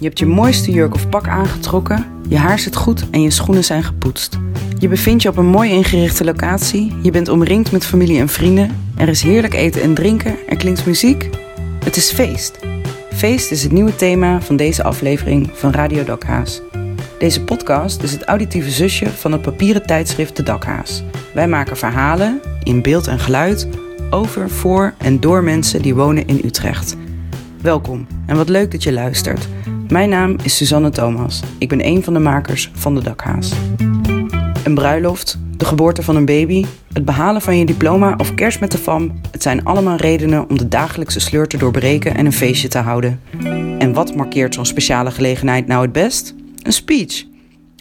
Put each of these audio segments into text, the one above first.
Je hebt je mooiste jurk of pak aangetrokken, je haar zit goed en je schoenen zijn gepoetst. Je bevindt je op een mooi ingerichte locatie, je bent omringd met familie en vrienden, er is heerlijk eten en drinken, er klinkt muziek. Het is feest. Feest is het nieuwe thema van deze aflevering van Radio Dakhaas. Deze podcast is het auditieve zusje van het papieren tijdschrift De Dakhaas. Wij maken verhalen, in beeld en geluid, over, voor en door mensen die wonen in Utrecht. Welkom en wat leuk dat je luistert. Mijn naam is Suzanne Thomas. Ik ben een van de makers van De Dakhaas. Een bruiloft, de geboorte van een baby, het behalen van je diploma of kerst met de fam. Het zijn allemaal redenen om de dagelijkse sleur te doorbreken en een feestje te houden. En wat markeert zo'n speciale gelegenheid nou het best? Een speech.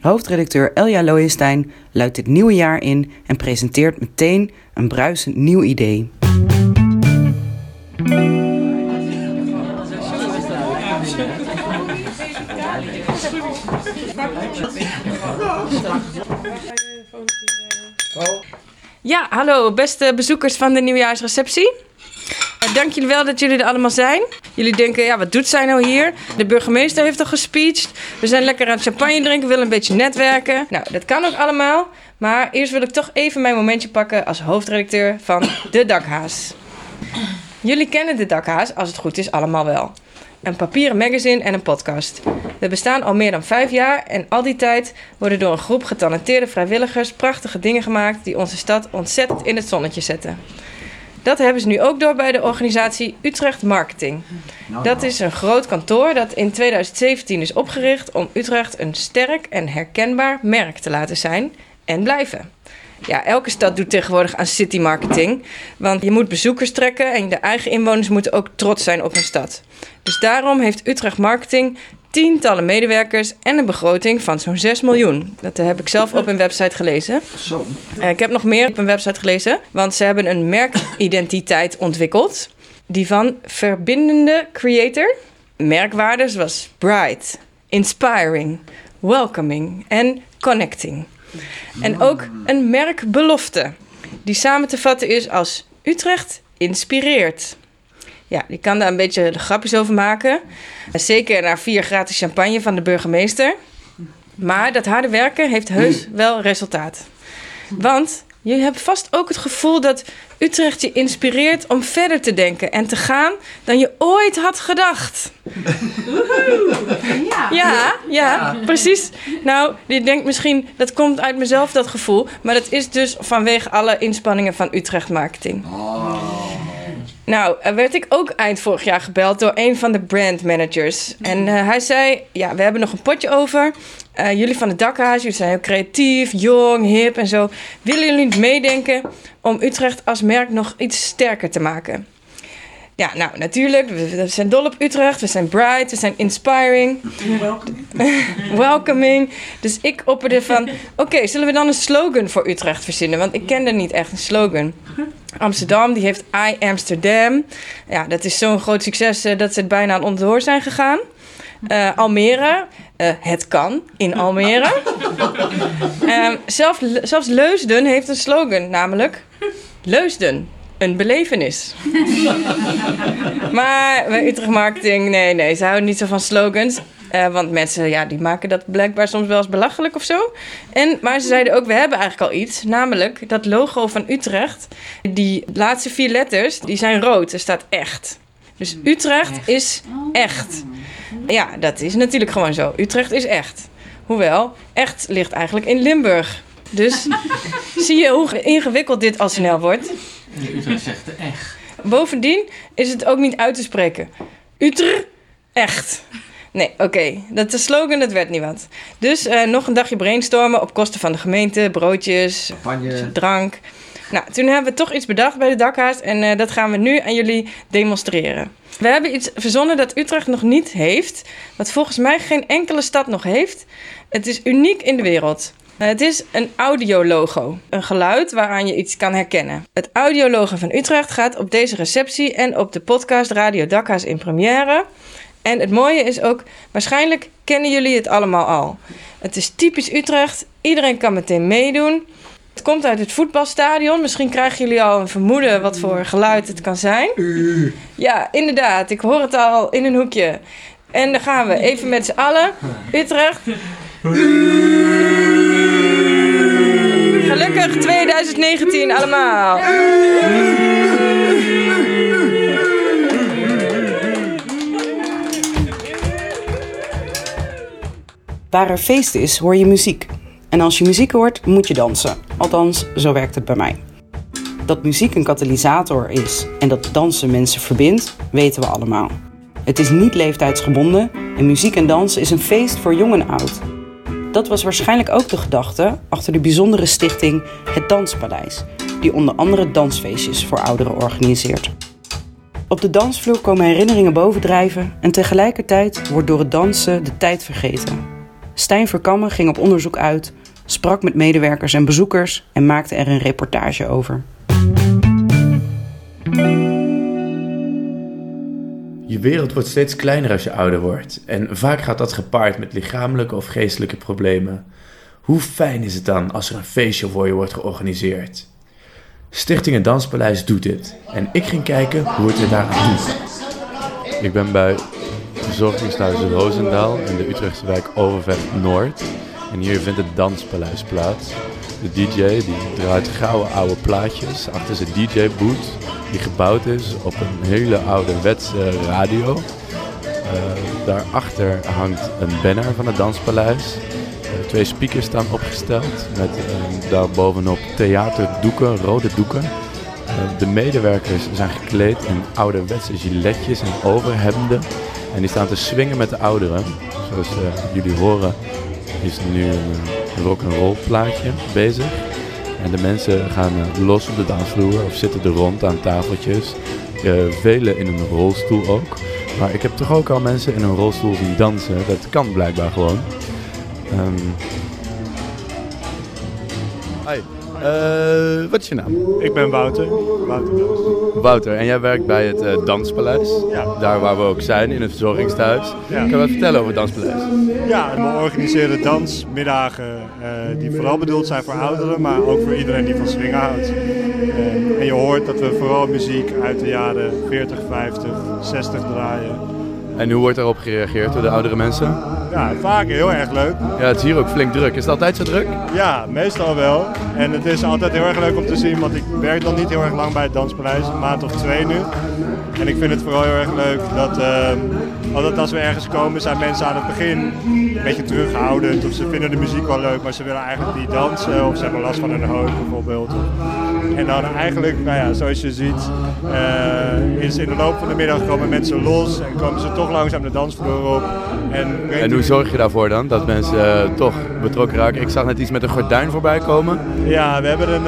Hoofdredacteur Elja Looijenstein luidt dit nieuwe jaar in en presenteert meteen een bruisend nieuw idee. Ja, hallo beste bezoekers van de nieuwjaarsreceptie. Dank jullie wel dat jullie er allemaal zijn. Jullie denken, ja, wat doet zij nou hier? De burgemeester heeft al gespeecht. We zijn lekker aan champagne drinken, willen een beetje netwerken. Nou, dat kan ook allemaal. Maar eerst wil ik toch even mijn momentje pakken als hoofdredacteur van De Dakhaas. Jullie kennen De Dakhaas, als het goed is, allemaal wel. Een papieren magazine en een podcast. We bestaan al meer dan vijf jaar en al die tijd worden door een groep getalenteerde vrijwilligers prachtige dingen gemaakt die onze stad ontzettend in het zonnetje zetten. Dat hebben ze nu ook door bij de organisatie Utrecht Marketing. Dat is een groot kantoor dat in 2017 is opgericht om Utrecht een sterk en herkenbaar merk te laten zijn en blijven. Ja, elke stad doet tegenwoordig aan city marketing. Want je moet bezoekers trekken en de eigen inwoners moeten ook trots zijn op hun stad. Dus daarom heeft Utrecht Marketing tientallen medewerkers en een begroting van zo'n 6 miljoen. Dat heb ik zelf op hun website gelezen. Zo. Uh, ik heb nog meer op hun website gelezen, want ze hebben een merkidentiteit ontwikkeld. Die van verbindende creator. Merkwaarden zoals bright, inspiring, welcoming en connecting. En ook een merkbelofte, die samen te vatten is als Utrecht inspireert. Ja, die kan daar een beetje de grapjes over maken. Zeker na vier gratis champagne van de burgemeester. Maar dat harde werken heeft heus wel resultaat. Want je hebt vast ook het gevoel dat Utrecht je inspireert om verder te denken en te gaan dan je ooit had gedacht. Ja, ja, ja, precies. Nou, je denkt misschien dat komt uit mezelf, dat gevoel. Maar dat is dus vanwege alle inspanningen van Utrecht Marketing. Nou, werd ik ook eind vorig jaar gebeld door een van de brandmanagers. En uh, hij zei: Ja, we hebben nog een potje over. Uh, jullie van het dakhuis, jullie zijn heel creatief, jong, hip en zo. Willen jullie niet meedenken om Utrecht als merk nog iets sterker te maken? Ja, nou natuurlijk, we zijn dol op Utrecht, we zijn bright, we zijn inspiring. Welcoming. Welcoming. Dus ik opperde van, oké, okay, zullen we dan een slogan voor Utrecht verzinnen? Want ik kende niet echt een slogan. Amsterdam, die heeft I Amsterdam. Ja, dat is zo'n groot succes uh, dat ze het bijna aan onderdoor zijn gegaan. Uh, Almere, uh, het kan in Almere. um, zelf, zelfs Leusden heeft een slogan, namelijk Leusden, een belevenis. maar bij Utrecht Marketing, nee, nee, ze houden niet zo van slogans. Uh, want mensen, ja, die maken dat blijkbaar soms wel eens belachelijk of zo. En, maar ze zeiden ook, we hebben eigenlijk al iets. Namelijk dat logo van Utrecht. Die laatste vier letters, die zijn rood. Er staat echt. Dus Utrecht is echt. Ja, dat is natuurlijk gewoon zo. Utrecht is echt. Hoewel, echt ligt eigenlijk in Limburg. Dus zie je hoe ingewikkeld dit al snel wordt. Utrecht zegt de echt. Bovendien is het ook niet uit te spreken. Utrecht, echt. Nee, oké. Okay. Dat de slogan, dat werd niet wat. Dus uh, nog een dagje brainstormen op kosten van de gemeente. Broodjes, Champagne. drank. Nou, toen hebben we toch iets bedacht bij de dakhaas. En uh, dat gaan we nu aan jullie demonstreren. We hebben iets verzonnen dat Utrecht nog niet heeft. Wat volgens mij geen enkele stad nog heeft. Het is uniek in de wereld. Het is een audiologo. Een geluid waaraan je iets kan herkennen. Het audiologo van Utrecht gaat op deze receptie en op de podcast Radio Dakhaas in première. En het mooie is ook, waarschijnlijk kennen jullie het allemaal al. Het is typisch Utrecht. Iedereen kan meteen meedoen. Het komt uit het voetbalstadion. Misschien krijgen jullie al een vermoeden wat voor geluid het kan zijn. Ja, inderdaad. Ik hoor het al in een hoekje. En dan gaan we even met z'n allen. Utrecht. Gelukkig 2019 allemaal. Waar er feest is, hoor je muziek. En als je muziek hoort, moet je dansen. Althans, zo werkt het bij mij. Dat muziek een katalysator is en dat dansen mensen verbindt, weten we allemaal. Het is niet leeftijdsgebonden en muziek en dansen is een feest voor jong en oud. Dat was waarschijnlijk ook de gedachte achter de bijzondere stichting Het Danspaleis, die onder andere dansfeestjes voor ouderen organiseert. Op de dansvloer komen herinneringen bovendrijven en tegelijkertijd wordt door het dansen de tijd vergeten. Stijn Verkammen ging op onderzoek uit, sprak met medewerkers en bezoekers en maakte er een reportage over. Je wereld wordt steeds kleiner als je ouder wordt en vaak gaat dat gepaard met lichamelijke of geestelijke problemen. Hoe fijn is het dan als er een feestje voor je wordt georganiseerd? Stichting Het Danspaleis doet dit en ik ging kijken hoe het er daaraan gaat. Ik ben bij verzorgingshuis Roosendaal in de Utrechtse wijk Overvecht Noord. En hier vindt het danspaleis plaats. De DJ die draait gouden oude plaatjes achter zijn DJ-boot. Die gebouwd is op een hele ouderwetse radio. Uh, daarachter hangt een banner van het danspaleis. Uh, twee speakers staan opgesteld met uh, daarbovenop theaterdoeken, rode doeken. de medewerkers zijn gekleed in ouderwetse giletjes en overhemden. En die staan te swingen met de ouderen. Zoals jullie horen is nu een rock'n'roll plaatje bezig. En de mensen gaan los op de dansvloer of zitten er rond aan tafeltjes. Uh, velen in een rolstoel ook. Maar ik heb toch ook al mensen in een rolstoel zien dansen. Dat kan blijkbaar gewoon. Um... Uh, wat is je naam? Ik ben Wouter. Wouter, Wouter, en jij werkt bij het uh, Danspaleis. Ja. Daar waar we ook zijn, in het verzorgingstehuis. Ja. Kan je wat vertellen over het Danspaleis? Ja, we organiseren dansmiddagen uh, die vooral bedoeld zijn voor ouderen, maar ook voor iedereen die van swingen houdt. en je hoort dat we vooral muziek uit de jaren 40, 50, 60 draaien. En hoe wordt daarop gereageerd door de oudere mensen? Ja, vaak heel erg leuk. Ja, het is hier ook flink druk. Is het altijd zo druk? Ja, meestal wel. En het is altijd heel erg leuk om te zien, want ik werk nog niet heel erg lang bij het Danspaleis, een maand of twee nu. En ik vind het vooral heel erg leuk dat uh, altijd als we ergens komen zijn mensen aan het begin een beetje terughoudend. Of ze vinden de muziek wel leuk, maar ze willen eigenlijk niet dansen. Of ze hebben last van hun hoofd bijvoorbeeld. En dan eigenlijk, nou ja, zoals je ziet, uh, is in de loop van de middag komen mensen los en komen ze toch langzaam de dansvloer op. En, en hoe zorg je daarvoor dan, dat mensen uh, toch betrokken raken? Ik zag net iets met een gordijn voorbij komen. Ja, we hebben een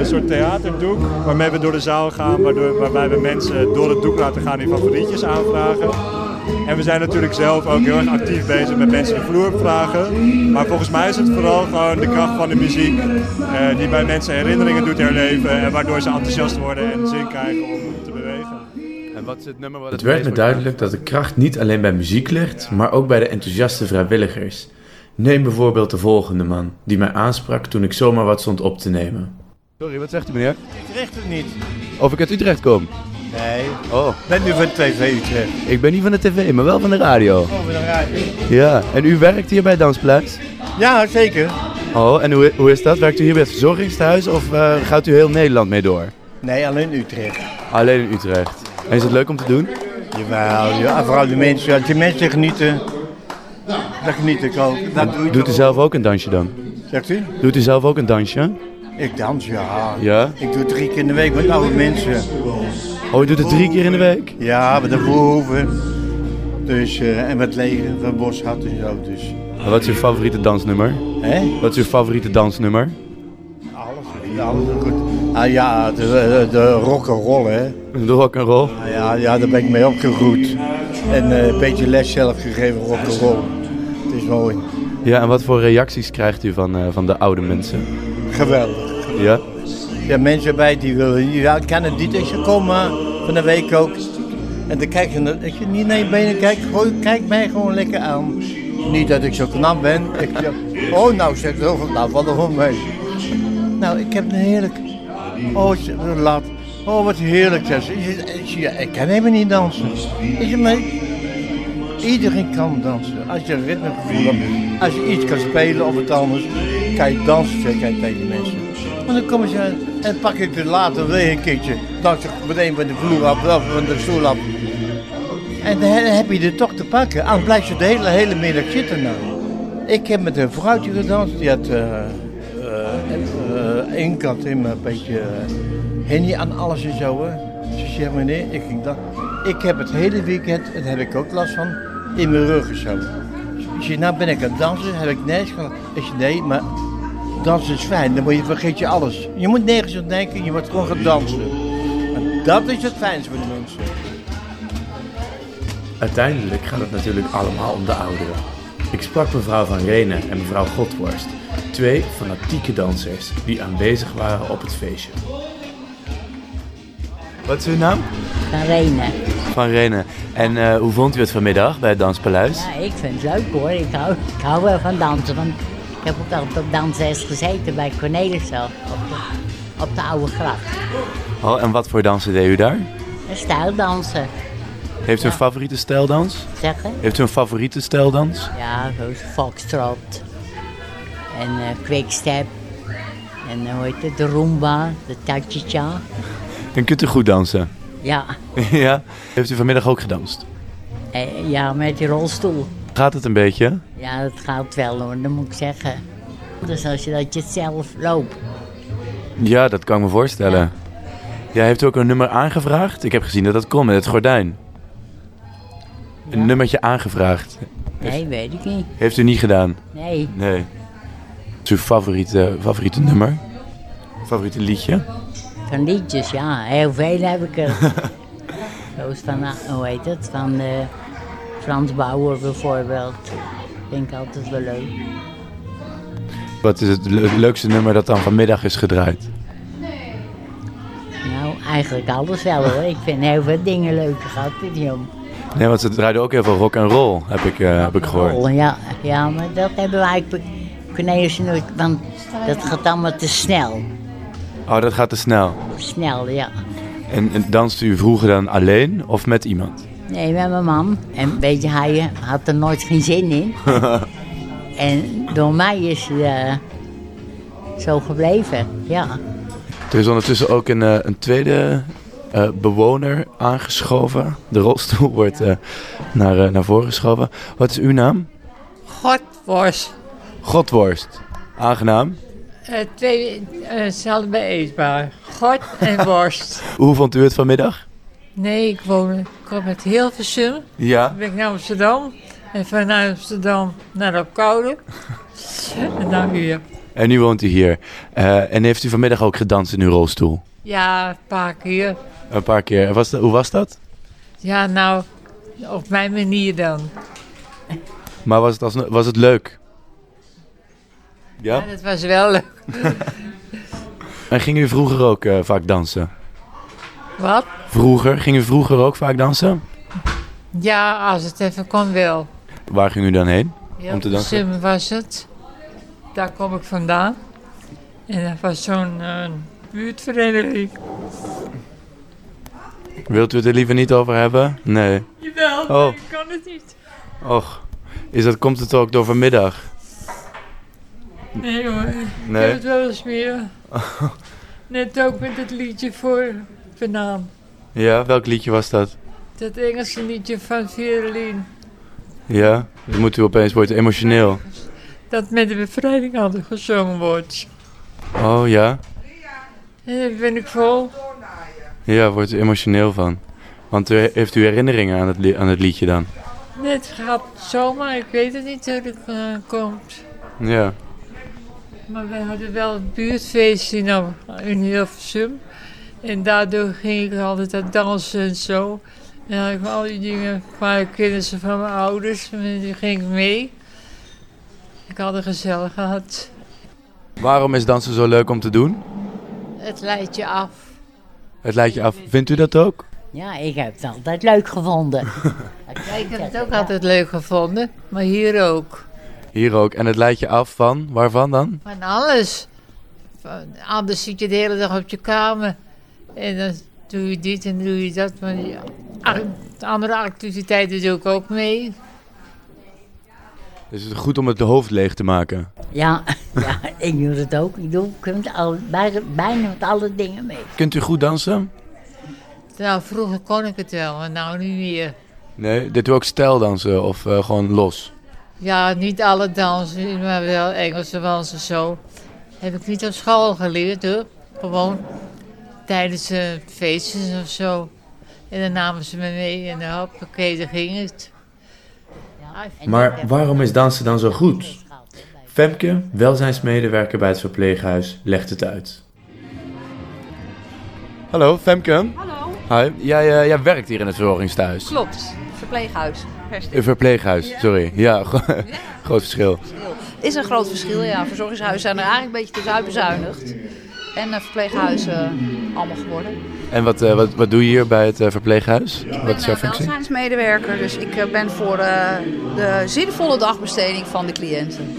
uh, soort theaterdoek waarmee we door de zaal gaan, waardoor, waarbij we mensen door het doek laten gaan die favorietjes aanvragen. En we zijn natuurlijk zelf ook heel erg actief bezig met mensen de vloer vragen. Maar volgens mij is het vooral gewoon de kracht van de muziek uh, die bij mensen herinneringen doet herleven. En waardoor ze enthousiast worden en zin krijgen om te bewegen. En wat is het nummer wat het werd me duidelijk dat de kracht niet alleen bij muziek ligt, maar ook bij de enthousiaste vrijwilligers. Neem bijvoorbeeld de volgende man, die mij aansprak toen ik zomaar wat stond op te nemen. Sorry, wat zegt u meneer? Ik richt het niet. Of ik uit Utrecht kom? Nee. Oh. Ik ben nu van de TV Utrecht. Ik ben niet van de tv, maar wel van de radio. Oh, van de radio. Ja, en u werkt hier bij Danspaleis? Ja, zeker. Oh, en hoe, hoe is dat? Werkt u hier bij het verzorgingstehuis of uh, gaat u heel Nederland mee door? Nee, alleen Utrecht. Alleen in Utrecht. En is het leuk om te doen? Jawel, ja, vooral de mensen. Als de mensen genieten, dat geniet ik ook. Dat doe Doet u zelf ook een dansje dan? Zegt u? Doet u zelf ook een dansje? Ik dans, ja. Ja? Ik doe drie keer in de week met oude mensen. Oh, je doet het drie keer in de week? Ja, met de boven. Dus, uh, en met leger van Boschat en zo. Dus. En wat is uw favoriete dansnummer? Hè? Wat is uw favoriete dansnummer? Alles, alles goed. Ah ja, de, de, de rock'n'roll, hè. De rock'n'roll? Ah, ja, ja, daar ben ik mee opgegroeid. En uh, een beetje les zelf gegeven, rock'n'roll. Het is mooi. Ja, en wat voor reacties krijgt u van, uh, van de oude mensen? Geweldig. Ja? Ja, mensen bij die willen, ja, ik kan het niet eens komen van de week ook. En dan kijk je, als je niet naar je benen kijkt, gooi, kijk mij gewoon lekker aan. Niet dat ik zo knap ben. Ik zeg, oh nou zeg ik, nou valt er mee. Nou, ik heb een heerlijk... Oh, het is laat. Oh, wat heerlijk. Ik kan helemaal niet dansen. Ik zeg, maar iedereen kan dansen. Als je een ritmegevoel hebt, als je iets kan spelen of wat anders, kan je dansen, tegen die mensen. Maar dan komen ze en dan pak ik er later weer een keertje. Dans ik meteen van de vloer af, of van de stoel af. En dan heb je er toch te pakken. Anders blijf je de hele, hele middag zitten nou. Ik heb met een vrouwtje gedanst, die had eh, eh, één kant in een beetje henny aan alles en zo. Hè. Ze zegt meneer, ik ging dan. Ik heb het hele weekend, en daar heb ik ook last van, in mijn rug en zo. Ik zeg, nou ben ik aan het dansen, heb ik nergens gedaan. Ik zeg, nee, maar dansen is fijn, dan moet je, vergeet je alles. Je moet nergens aan denken, je moet gewoon gaan dansen. En dat is het fijnste voor de mensen. Uiteindelijk gaat het natuurlijk allemaal om de ouderen. Ik sprak mevrouw Van Renen en mevrouw Godworst, twee fanatieke dansers die aanwezig waren op het feestje. Wat is uw naam? Van Renen. Van. En eh, hoe vond u het vanmiddag bij het Danspaleis? Ja, ik vind het leuk hoor. Ik hou, ik hou wel van dansen. Want ik heb ook altijd op dansles gezeten bij Cornelissen op de, op de Oude Gracht. Oh, en wat voor dansen deed u daar? En stijldansen, Heeft u een favoriete stijldans? zeggen. Heeft u een favoriete stijldans? Ja, zoals foxtrot. En eh quickstep. En eh, hoe heet het, de rumba, de cha-cha-cha. En kunt u goed dansen? Ja, ja. Heeft u vanmiddag ook gedanst? eh, ja, met die rolstoel. Gaat het een beetje? Ja, dat gaat wel hoor, dat moet ik zeggen. Dus als je dat je zelf loopt. Ja, dat kan ik me voorstellen. Ja, heeft u ook een nummer aangevraagd? Ik heb gezien dat dat kon met het gordijn. Een nummertje aangevraagd. Nee, weet ik niet. Heeft u niet gedaan? Nee, Nee. Is uw favoriete, favoriete nummer? Favoriete liedje? Van liedjes, ja. Heel veel heb ik er. Zoals van, ah, hoe heet het, van eh, Frans Bauer bijvoorbeeld. Vind ik altijd wel leuk. Wat is het le- leukste nummer dat dan vanmiddag is gedraaid? Nou, eigenlijk alles wel hoor. Ik vind heel veel dingen leuk gehad dit jong. Nee, want ze draaiden ook heel veel rock en roll, heb ik, eh, heb ik gehoord. Oh, ja, ja, maar dat hebben wij eigenlijk Cornelis nooit, want dat gaat allemaal te snel. Oh, dat gaat te snel. Snel, ja. En, en danste u vroeger dan alleen of met iemand? Nee, met mijn man. En weet je, hij had er nooit geen zin in. en door mij is hij eh, zo gebleven, ja. Er is ondertussen ook een, eh, een tweede eh, bewoner aangeschoven. De rolstoel wordt eh, naar, eh, naar voren geschoven. Wat is uw naam? Godworst. Godworst. Aangenaam. Uh, twee, uh, zelfde eetbaar. God en worst. Hoe vond u het vanmiddag? Nee, ik woon ik kom uit Hilversum. Ja. Dan ben ik naar Amsterdam. En vanuit Amsterdam naar de Koude. en dan hier. En nu woont u hier. Eh, en heeft u vanmiddag ook gedanst in uw rolstoel? Ja, een paar keer. Een paar keer. Was dat, hoe was dat? Ja, nou, op mijn manier dan. Maar was het, als, was het leuk? Ja? Ja, dat was wel leuk. En ging u vroeger ook eh, vaak dansen? Wat? Vroeger? Ging u vroeger ook vaak dansen? Ja, als het even kon wel. Waar ging u dan heen? Om te dansen? Hilversum was het. Daar kom ik vandaan. En dat was zo'n eh, buurtvereniging. Wilt u het er liever niet over hebben? Nee. Jawel, Oh. ik kan het niet. Och, is dat, komt het ook door vanmiddag? Nee hoor, ik Nee? heb het wel eens meer. Net ook met het liedje voor vanavond. Ja, welk liedje was dat? Dat Engelse liedje van Verlin. Ja, dan moet u opeens worden emotioneel. Dat met de bevrijding hadden gezongen wordt. Oh ja? En daar ben ik vol. Ja, wordt u emotioneel van. Want u, heeft u herinneringen aan het, aan het liedje dan? Net gaat zomaar, ik weet het niet hoe het eh, komt. Ja. Maar wij hadden wel een buurtfeest in, Am- in Hilversum. En daardoor ging ik altijd aan dansen en zo. En had ik al die dingen, kwamen kennissen van mijn ouders. En die ging ik mee. Ik had het gezellig gehad. Waarom is dansen zo leuk om te doen? Het leidt je af. Het leidt je af. Vindt u dat ook? Ja, ik heb het altijd leuk gevonden. Ik heb het ook altijd leuk gevonden, maar hier ook. Hier ook. En het leidt je af van? Waarvan dan? Van alles. anders zit je de hele dag op je kamer. En dan doe je dit en doe je dat. Maar ac- andere activiteiten doe ik ook mee. Dus het is goed om het hoofd leeg te maken. Ja, ja, ik doe het ook. Ik doe al, bijna, bijna met alle dingen mee. Kunt u goed dansen? Nou, vroeger kon ik het wel, maar nou niet meer. Nee, deed u ook stijldansen of eh, gewoon los? Ja, niet alle dansen, maar wel Engelse dansen zo. Heb ik niet op school geleerd hoor. Gewoon tijdens eh, feestjes of zo. En dan namen ze me mee en dan hoppakee, dan ging het. Maar waarom is dansen dan zo goed? Femke, welzijnsmedewerker bij het verpleeghuis, legt het uit. Hallo, Femke. Hallo. Hi. Jij, eh, jij werkt hier in het verzorgingstehuis. Klopt, verpleeghuis. Een verpleeghuis, sorry. Ja, gro- groot verschil. Is een groot verschil, ja. Verzorgingshuizen zijn er eigenlijk een beetje tussenuit bezuinigd. En uh, verpleeghuizen allemaal geworden. En wat, eh, wat, wat doe je hier bij het eh, verpleeghuis? Ik wat ben is jouw functie? welzijnsmedewerker, dus ik uh, ben voor uh, de zinvolle dagbesteding van de cliënten.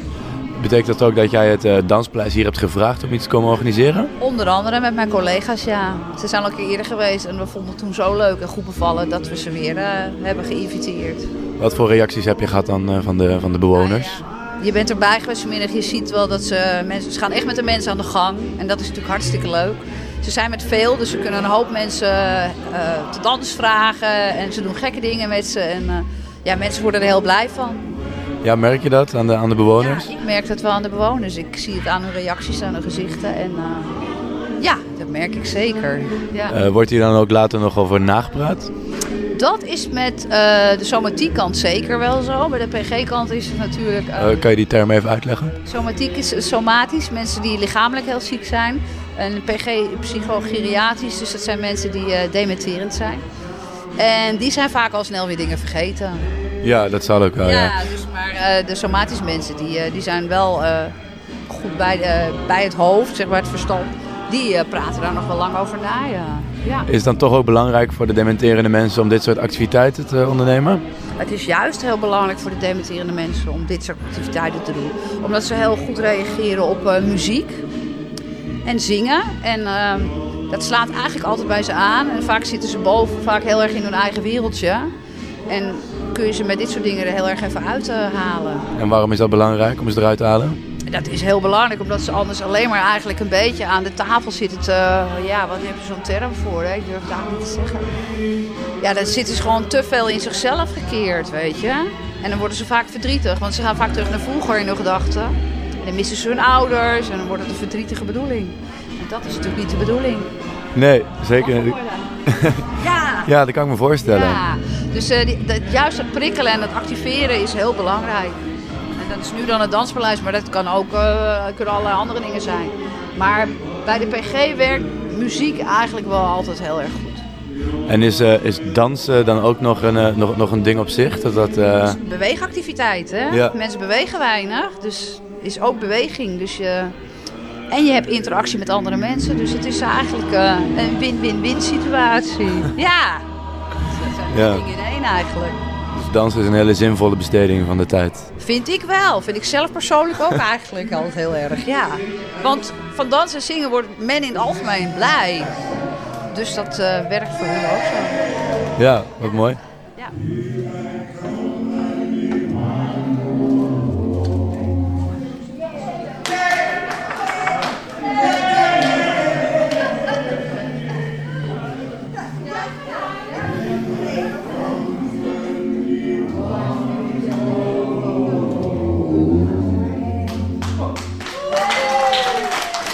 Betekent dat ook dat jij het uh, Danspaleis hier hebt gevraagd om iets te komen organiseren? Onder andere met mijn collega's, ja. Ze zijn al een keer eerder geweest en we vonden het toen zo leuk en goed bevallen dat we ze weer uh, hebben geïnviteerd. Wat voor reacties heb je gehad dan uh, van, de, van de bewoners? Nou ja, je bent erbij geweest vanmiddag, je ziet wel dat ze, mensen, ze gaan echt met de mensen aan de gang. En dat is natuurlijk hartstikke leuk. Ze zijn met veel, dus ze kunnen een hoop mensen te dans vragen en ze doen gekke dingen met ze. En ja, mensen worden er heel blij van. Ja, merk je dat aan de, aan de bewoners? Ja, ik merk dat wel aan de bewoners. Ik zie het aan hun reacties, aan hun gezichten. En uh, ja, dat merk ik zeker. Ja. wordt hier dan ook later nog over nagepraat? Dat is met uh, de somatiek-kant zeker wel zo. Bij de PG-kant is het natuurlijk. Kan je die term even uitleggen? Somatiek is somatisch, mensen die lichamelijk heel ziek zijn. En PG psychogeriatrisch, dus dat zijn mensen die dementerend zijn. En die zijn vaak al snel weer dingen vergeten. Ja, dat zal ook wel. Ja, ja. dus maar de somatische mensen die, die zijn wel goed bij, bij het hoofd, zeg maar het verstand. Die praten daar nog wel lang over na. Ja. Ja. Is het dan toch ook belangrijk voor de dementerende mensen om dit soort activiteiten te ondernemen? Het is juist heel belangrijk voor de dementerende mensen om dit soort activiteiten te doen. Omdat ze heel goed reageren op uh, muziek en zingen. En uh, dat slaat eigenlijk altijd bij ze aan. En vaak zitten ze boven, vaak heel erg in hun eigen wereldje. En kun je ze met dit soort dingen er heel erg even uithalen. En waarom is dat belangrijk om ze eruit te halen? Dat is heel belangrijk, omdat ze anders alleen maar eigenlijk een beetje aan de tafel zitten te... Ja, wat heb je zo'n term voor? Hè? Ik durf het eigenlijk niet te zeggen. Ja, dan zitten ze gewoon te veel in zichzelf gekeerd, weet je. En dan worden ze vaak verdrietig, want ze gaan vaak terug naar vroeger in hun gedachten. En dan missen ze hun ouders en dan wordt het een verdrietige bedoeling. En dat is natuurlijk niet de bedoeling. Nee, zeker niet. ja. Ja, dat kan ik me voorstellen. Ja, dus uh, die, dat, juist het prikkelen en het activeren is heel belangrijk. Dat is nu dan het danspaleis, maar dat kan ook uh, kunnen allerlei andere dingen zijn. Maar bij de PG werkt muziek eigenlijk wel altijd heel erg goed. En is, uh, is dansen dan ook nog een, nog, nog een ding op zich? Dat dat, uh... Beweegactiviteit, hè? Ja. Mensen bewegen weinig, dus is ook beweging. Dus je... En je hebt interactie met andere mensen, dus het is eigenlijk een win-win-win situatie. ja, dat zijn ja. dingen in één eigenlijk. Dus dansen is een hele zinvolle besteding van de tijd. Vind ik wel. Vind ik zelf persoonlijk ook eigenlijk altijd heel erg, ja. Want van dansen en zingen wordt men in het algemeen blij. Dus dat uh, werkt voor hun ook zo. Ja, wat mooi. Ja.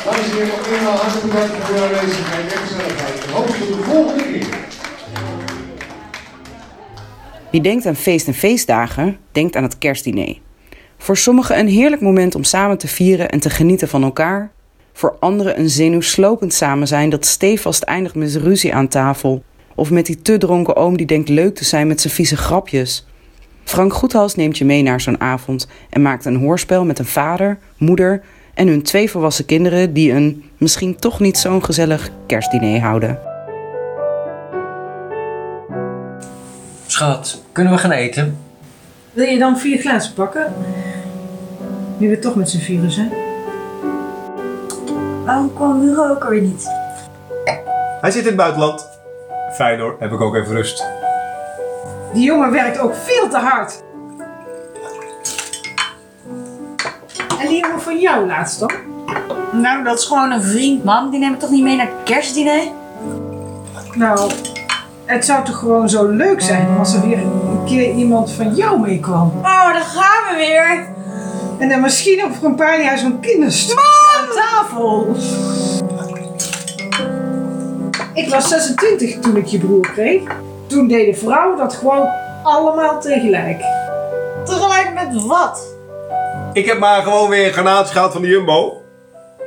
Dames en heren, nog eenmaal hartelijk bedankt voor uw aanwezigheid en gezelligheid. Hopelijk tot de volgende keer. Wie denkt aan feest en feestdagen, denkt aan het kerstdiner. Voor sommigen een heerlijk moment om samen te vieren en te genieten van elkaar. Voor anderen een zenuwslopend samen zijn dat stevast eindigt met ruzie aan tafel. Of met die te dronken oom die denkt leuk te zijn met zijn vieze grapjes. Frank Goethals neemt je mee naar zo'n avond en maakt een hoorspel met een vader, moeder en hun twee volwassen kinderen die een misschien toch niet zo'n gezellig kerstdiner houden. Schat, kunnen we gaan eten? Wil je dan vier glazen pakken? Nu we toch met z'n vieren zijn. Waarom kwam Hugo ook alweer niet? Hij zit in het buitenland. Fijn hoor, heb ik ook even rust. Die jongen werkt ook veel te hard. Jongen van jou laatst dan? Nou, dat is gewoon een vriend, man. Die neem ik toch niet mee naar het kerstdiner? Nou, het zou toch gewoon zo leuk zijn als er weer een keer iemand van jou meekwam. Oh, daar gaan we weer. En dan misschien over een paar jaar zo'n kinderstoel aan tafel. Ik was 26 toen ik je broer kreeg. Toen deden vrouwen dat gewoon allemaal tegelijk. Tegelijk met wat? Ik heb maar gewoon weer een granaatje gehad van de Jumbo.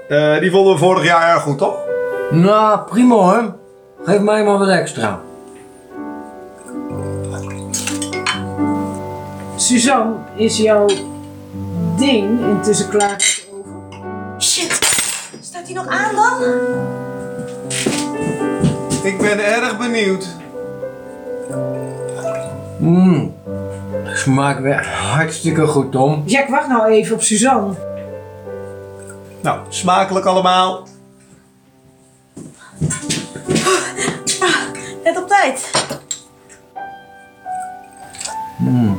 Eh, die vonden we vorig jaar erg goed, toch? Nou, prima hoor. Geef mij maar wat extra. Suzanne, is jouw ding intussen klaar? Shit. Staat hij nog aan dan? Ik ben erg benieuwd. Mmm. Smaakt weer hartstikke goed, Tom. Jack, wacht nou even op Suzanne. Nou, smakelijk allemaal. Net op tijd. Mm.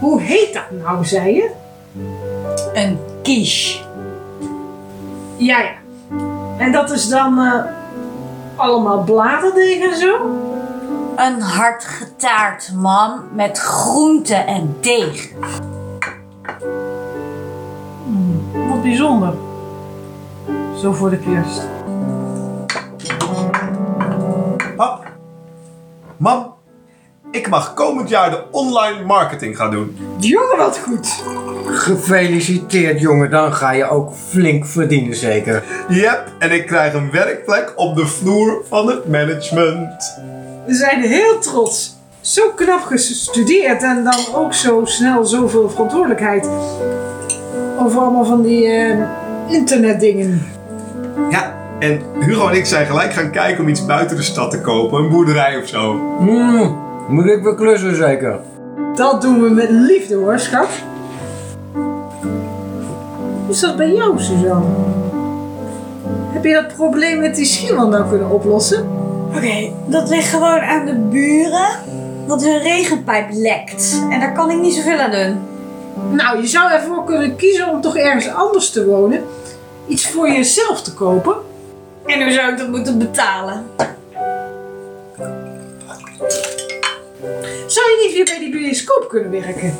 Hoe heet dat nou, zei je? Een quiche. Ja, ja. En dat is dan eh, allemaal bladerdeeg en zo? Een hard getaard, man. Met groente en deeg. Wat bijzonder. Zo voor de kerst. Pap, mam, ik mag komend jaar de online marketing gaan doen. Jongen, wat goed. Gefeliciteerd, jongen. Dan ga je ook flink verdienen, zeker. Yep, en ik krijg een werkplek op de vloer van het management. We zijn heel trots. Zo knap gestudeerd en dan ook zo snel zoveel verantwoordelijkheid. Over allemaal van die eh, internetdingen. Ja, en Hugo en ik zijn gelijk gaan kijken om iets buiten de stad te kopen. Een boerderij of zo. Mm, moet ik weer klussen, zeker? Dat doen we met liefde hoor, schat. Hoe is dat bij jou, Suzanne? Heb je dat probleem met die schilder nou kunnen oplossen? Oké, dat ligt gewoon aan de buren. Dat hun regenpijp lekt. En daar kan ik niet zoveel aan doen. Nou, je zou ervoor kunnen kiezen om toch ergens anders te wonen. Iets voor jezelf te kopen. En hoe zou ik dat moeten betalen? Zou je niet weer bij die bioscoop kunnen werken?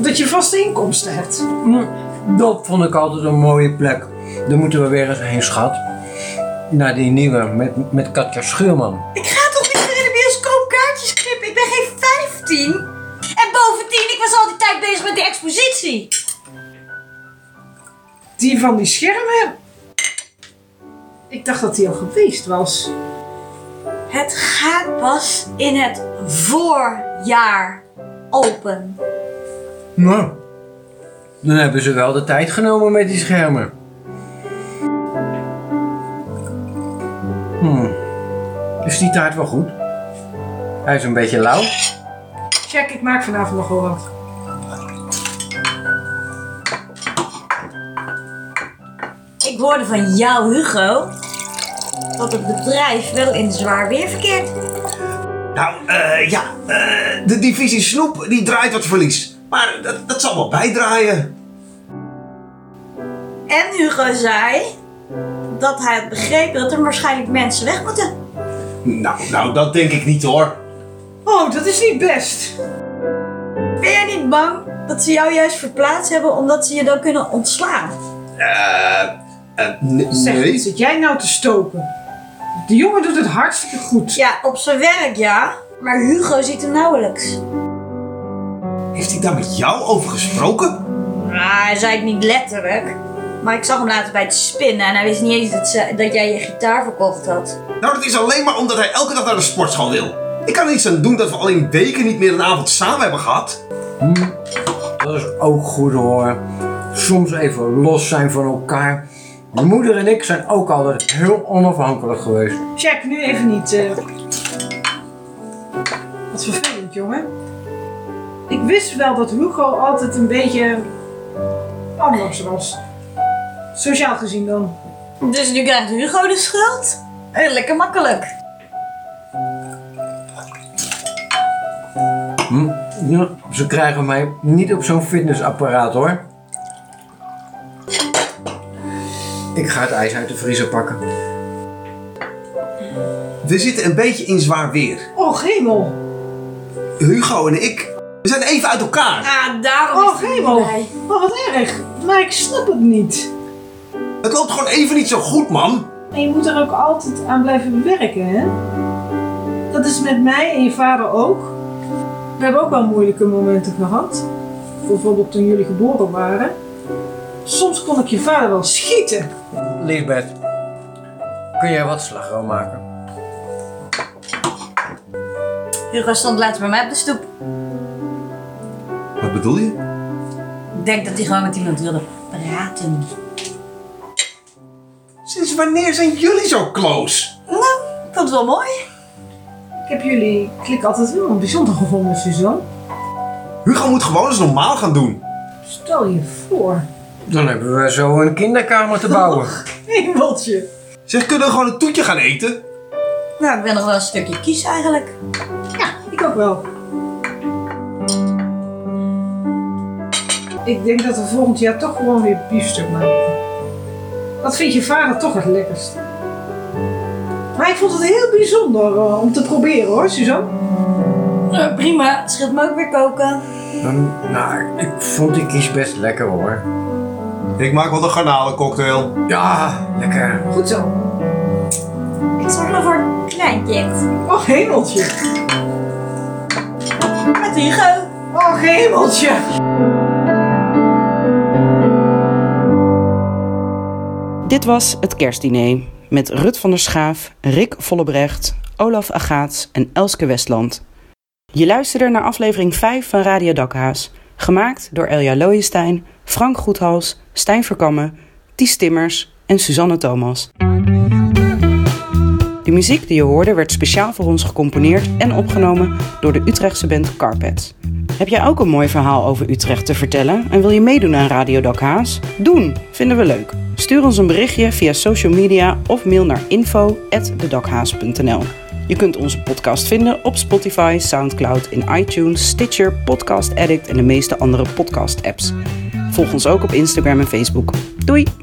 Dat je vaste inkomsten hebt. Mm, Dat vond ik altijd een mooie plek. Daar moeten we weer eens heen, schat. Naar die nieuwe met, met Katja Schuurman. Ik ga toch niet meer in de bioscoop kaartjes knippen? Ik ben geen 15. En bovendien, ik was al die tijd bezig met die expositie. Die van die schermen? Ik dacht dat die al geweest was. Het gaat pas in het voorjaar open. Nou, dan hebben ze wel de tijd genomen met die schermen. Is die taart wel goed? Hij is een beetje lauw. Check, ik maak vanavond nog wel wat. Ik hoorde van jou, Hugo, dat het bedrijf wel in zwaar weer verkeert. Nou, eh, ja, eh, de divisie Snoep die draait wat verlies. Maar dat, dat zal wel bijdraaien. En Hugo zei dat hij had begrepen dat er waarschijnlijk mensen weg moeten. Nou, nou, dat denk ik niet hoor. Oh, dat is niet best. Ben jij niet bang dat ze jou juist verplaatst hebben omdat ze je dan kunnen ontslaan? Eh, eh, n- Zeg, nee. zit jij nou te stoken? De jongen doet het hartstikke goed. Ja, op zijn werk ja, maar Hugo ziet hem nauwelijks. Heeft hij daar met jou over gesproken? Nou, hij zei het niet letterlijk. Maar ik zag hem later bij het spinnen en hij wist niet eens dat, ze, dat jij je gitaar verkocht had. Nou, dat is alleen maar omdat hij elke dag naar de sportschool wil. Ik kan er niets aan doen dat we al in weken niet meer een avond samen hebben gehad. Hmm, dat is ook goed hoor. Soms even los zijn van elkaar. Mijn moeder en ik zijn ook altijd heel onafhankelijk geweest. Check, nu even niet. eh. Wat vervelend, jongen. Ik wist wel dat Hugo altijd een beetje anders was. Sociaal gezien dan. Dus nu krijgt Hugo de schuld? Eh, Lekker makkelijk. Hm? Ja, ze krijgen mij niet op zo'n fitnessapparaat hoor. Ik ga het ijs uit de vriezer pakken. We zitten een beetje in zwaar weer. Oh, hemel. Hugo en ik, we zijn even uit elkaar. Ah, daarom Oh, is hij hemel. blij. Oh, wat erg. Maar ik snap het niet. Het loopt gewoon even niet zo goed, man. En je moet er ook altijd aan blijven werken, hè? Dat is met mij en je vader ook. We hebben ook wel moeilijke momenten gehad. Bijvoorbeeld toen jullie geboren waren. Soms kon ik je vader wel schieten. Lisbeth, kun jij wat slagroom maken? Hugo stond laatst bij mij op de stoep. Wat bedoel je? Ik denk dat hij gewoon met iemand wilde praten. Sinds wanneer zijn jullie zo close? Nou, vond het wel mooi. Ik heb jullie klik altijd wel bijzonder gevonden, Suzanne. Hugo moet gewoon eens normaal gaan doen. Stel je voor. Dan hebben we zo een kinderkamer te bouwen. Hemeltje. Zeg, kunnen we gewoon een toetje gaan eten? Nou, ik ben nog wel een stukje kies eigenlijk. Ja, ik ook wel. Ik denk dat we volgend jaar toch gewoon weer biefstuk maken. Dat vindt je vader toch het lekkerst. Maar ik vond het heel bijzonder eh, om te proberen hoor, Suzanne. Prima, het scheelt me ook weer koken. Dan, nou, ik vond die kies best lekker hoor. Ik maak wel de garnalencocktail. Ja, lekker. Goed zo. Ik zorg nog voor een klein kind. Oh, hemeltje. Met Hugo. Oh, hemeltje. Dit was het kerstdiner met Rut van der Schaaf, Rick Vollebrecht, Olaf Agaats en Elske Westland. Je luisterde naar aflevering 5 van Radio Dakhaas, gemaakt door Elja Looijenstein, Frank Goethals, Stijn Verkammen, Ties Timmers en Suzanne Thomas. De muziek die je hoorde werd speciaal voor ons gecomponeerd en opgenomen door de Utrechtse band Carpets. Heb jij ook een mooi verhaal over Utrecht te vertellen en wil je meedoen aan Radio Dakhaas? Doen, vinden we leuk. Stuur ons een berichtje via social media of mail naar info@dedakhaas.nl. Je kunt onze podcast vinden op Spotify, SoundCloud, in iTunes, Stitcher, Podcast Addict en de meeste andere podcast apps. Volg ons ook op Instagram en Facebook. Doei!